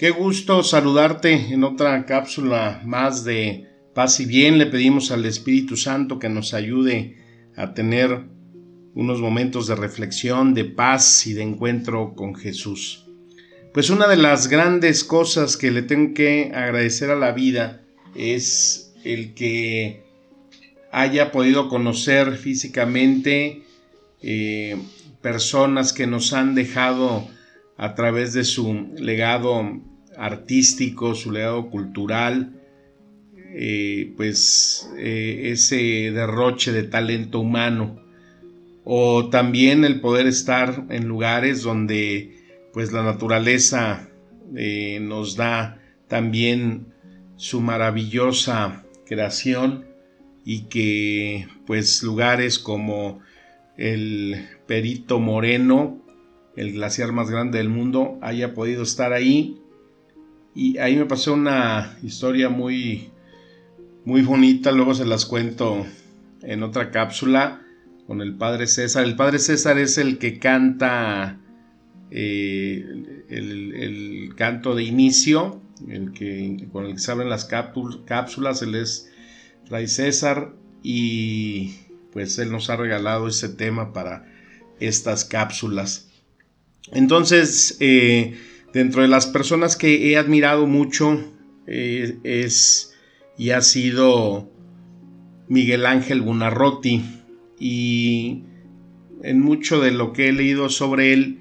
Qué gusto saludarte en otra cápsula más de paz y bien. Le pedimos al Espíritu Santo que nos ayude a tener unos momentos de reflexión, de paz y de encuentro con Jesús. Pues una de las grandes cosas que le tengo que agradecer a la vida es el que haya podido conocer físicamente eh, personas que nos han dejado a través de su legado artístico, su legado cultural, eh, pues eh, ese derroche de talento humano o también el poder estar en lugares donde pues la naturaleza eh, nos da también su maravillosa creación y que pues lugares como el Perito Moreno, el glaciar más grande del mundo, haya podido estar ahí. Y ahí me pasó una historia muy, muy bonita, luego se las cuento en otra cápsula con el Padre César. El Padre César es el que canta eh, el, canto de inicio, el que, con el que se abren las cápsulas, él es Fray César y pues él nos ha regalado ese tema para estas cápsulas. Entonces, eh, dentro de las personas que he admirado mucho eh, es y ha sido Miguel Ángel Bunarroti y en mucho de lo que he leído sobre él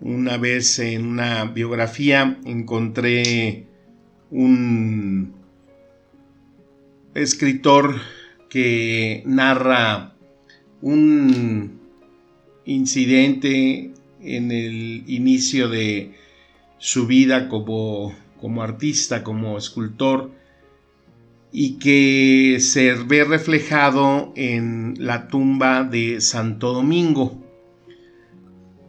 una vez en una biografía encontré un escritor que narra un incidente en el inicio de su vida como, como artista, como escultor, y que se ve reflejado en la tumba de Santo Domingo.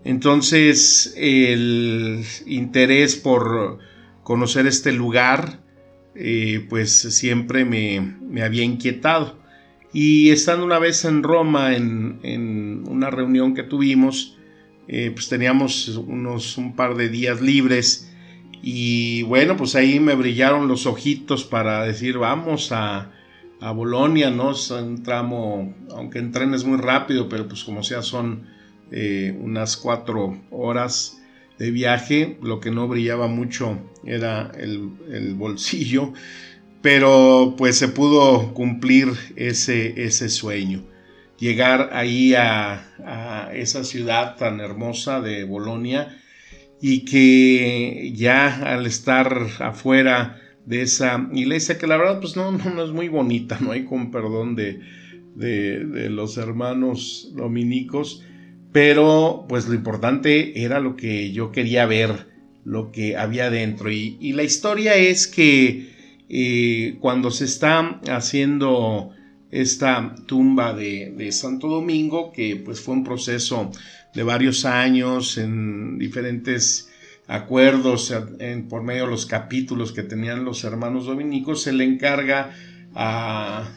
Entonces el interés por conocer este lugar eh, pues siempre me, había inquietado. Y estando una vez en Roma en, una reunión que tuvimos, eh, pues teníamos unos un par de días libres y bueno, pues ahí me brillaron los ojitos para decir vamos a, a Bolonia, ¿no? Es un tramo, aunque en tren es muy rápido, pero pues como sea son eh, unas cuatro horas de viaje, lo que no brillaba mucho era el, bolsillo, pero pues se pudo cumplir ese, ese sueño. Llegar ahí a, esa ciudad tan hermosa de Bolonia y que ya al estar afuera de esa iglesia, que la verdad pues no, no, es muy bonita, no hay con perdón de, de los hermanos dominicos, pero pues lo importante era lo que yo quería ver, lo que había dentro. Y, la historia es que eh, cuando se está haciendo esta tumba de, Santo Domingo, que pues fue un proceso de varios años en diferentes acuerdos por medio de los capítulos que tenían los hermanos dominicos, se le encarga a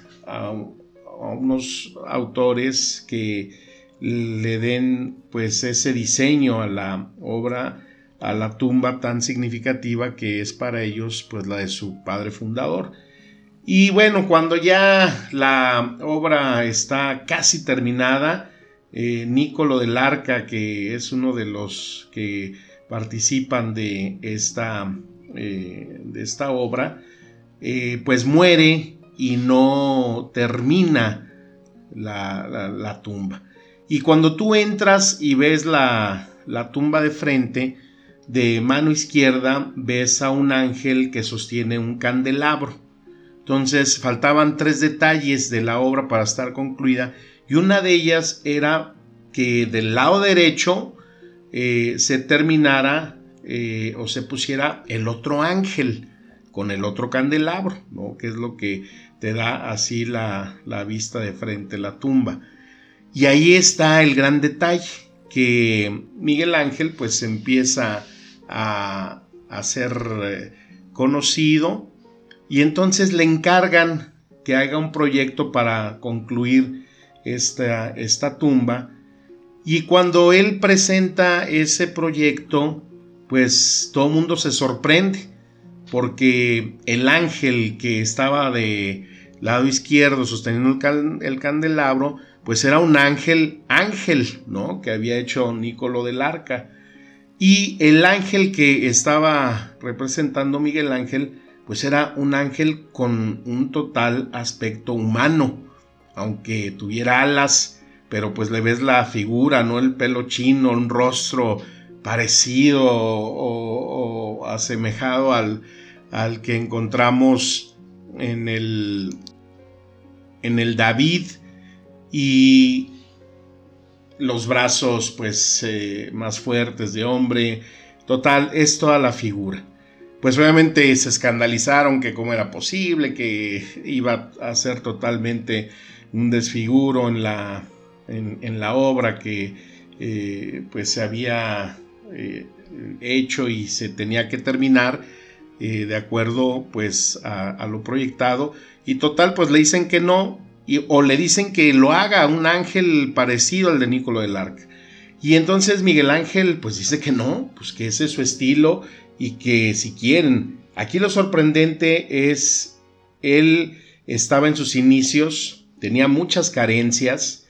unos autores que le den pues ese diseño a la obra, a la tumba tan significativa que es para ellos pues la de su padre fundador. Y bueno, cuando ya la obra está casi terminada, eh, Nicolo del Arca, que es uno de los que participan de esta, eh, de esta obra, eh, pues muere y no termina la tumba. Y cuando tú entras y ves la, tumba de frente, de mano izquierda ves a un ángel que sostiene un candelabro. Entonces faltaban tres detalles de la obra para estar concluida y una de ellas era que del lado derecho eh, se terminara eh, o se pusiera el otro ángel con el otro candelabro, ¿no? que es lo que te da así la, la vista de frente, la tumba. Y ahí está el gran detalle, que Miguel Ángel pues empieza a, a ser eh, conocido y entonces le encargan que haga un proyecto para concluir esta, esta tumba. Y cuando él presenta ese proyecto, pues todo el mundo se sorprende, porque el ángel que estaba de lado izquierdo sosteniendo el, candelabro, pues era un ángel, ángel, ¿no? Que había hecho Nicolo del Arca. Y el ángel que estaba representando Miguel Ángel, pues era un ángel con un total aspecto humano, aunque tuviera alas, pero pues le ves la figura, ¿no? El pelo chino, un rostro parecido o, asemejado al, al que encontramos en el, en el David y los brazos pues eh, más fuertes de hombre. Total, es toda la figura. Pues obviamente se escandalizaron que cómo era posible, que iba a ser totalmente un desfiguro en la, en, la obra que eh, pues se había eh, hecho y se tenía que terminar de acuerdo pues a, lo proyectado y total pues le dicen que no o le dicen que lo haga un ángel parecido al de Nicolo del Arca. Y entonces Miguel Ángel pues dice que no, pues que ese es su estilo y que si quieren. Aquí lo sorprendente es, él estaba en sus inicios, tenía muchas carencias,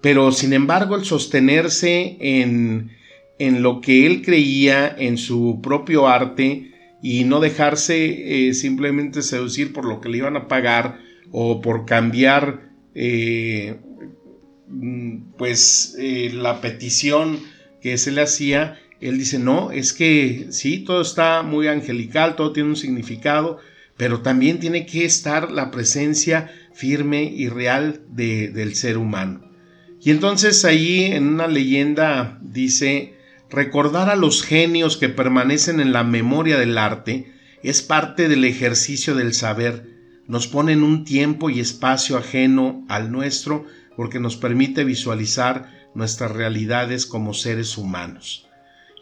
pero sin embargo el sostenerse en, en lo que él creía, en su propio arte, y no dejarse eh, simplemente seducir por lo que le iban a pagar, o por cambiar eh, mm, pues eh, la petición que se le hacía, él dice, no, es que sí, todo está muy angelical, todo tiene un significado, pero también tiene que estar la presencia firme y real del ser humano. Y entonces allí en una leyenda dice, recordar a los genios que permanecen en la memoria del arte es parte del ejercicio del saber, nos pone en un tiempo y espacio ajeno al nuestro porque nos permite visualizar nuestras realidades como seres humanos.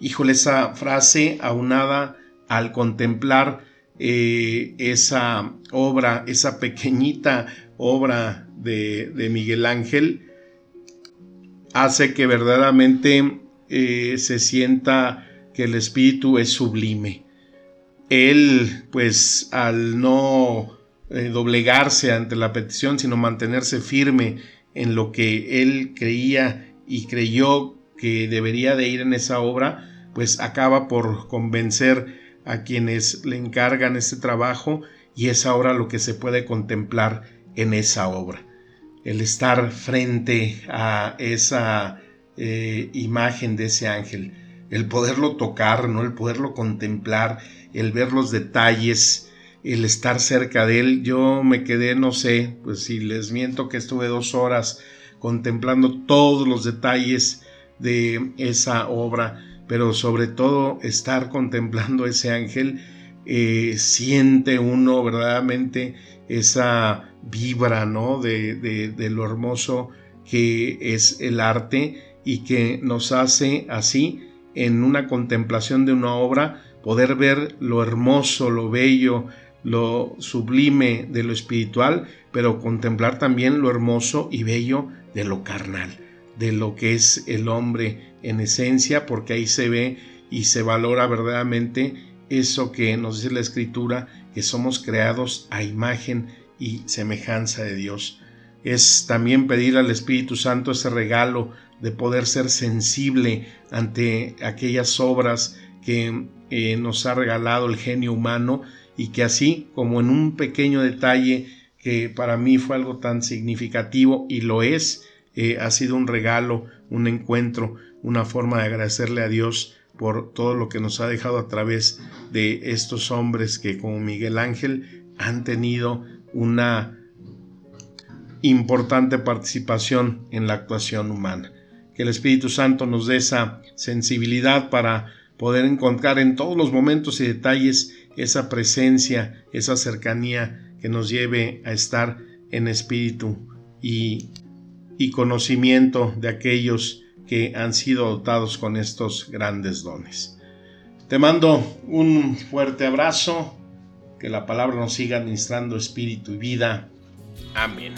Híjole, esa frase aunada al contemplar eh, esa obra, esa pequeñita obra de, Miguel Ángel, hace que verdaderamente eh, se sienta que el espíritu es sublime. Él, pues, al no eh, doblegarse ante la petición, sino mantenerse firme en lo que él creía y creyó que debería de ir en esa obra, pues acaba por convencer a quienes le encargan este trabajo y es ahora lo que se puede contemplar en esa obra. El estar frente a esa eh, imagen de ese ángel, el poderlo tocar, ¿no? el poderlo contemplar, el ver los detalles, el estar cerca de él. Yo me quedé, no sé, pues si les miento que estuve dos horas contemplando todos los detalles de esa obra, pero sobre todo estar contemplando ese ángel, eh, siente uno verdaderamente esa vibra, ¿no? De, de lo hermoso que es el arte y que nos hace así en una contemplación de una obra poder ver lo hermoso, lo bello, lo sublime de lo espiritual, pero contemplar también lo hermoso y bello de lo carnal, de lo que es el hombre en esencia, porque ahí se ve y se valora verdaderamente eso que nos dice la escritura, que somos creados a imagen y semejanza de Dios. Es también pedir al Espíritu Santo ese regalo de poder ser sensible ante aquellas obras que eh, nos ha regalado el genio humano y que así como en un pequeño detalle que para mí fue algo tan significativo y lo es, eh, ha sido un regalo, un encuentro, una forma de agradecerle a Dios por todo lo que nos ha dejado a través de estos hombres que como Miguel Ángel han tenido una importante participación en la actuación humana. Que el Espíritu Santo nos dé esa sensibilidad para poder encontrar en todos los momentos y detalles esa presencia, esa cercanía que nos lleve a estar en espíritu y, y conocimiento de aquellos que han sido dotados con estos grandes dones. Te mando un fuerte abrazo, que la palabra nos siga administrando espíritu y vida. Amén.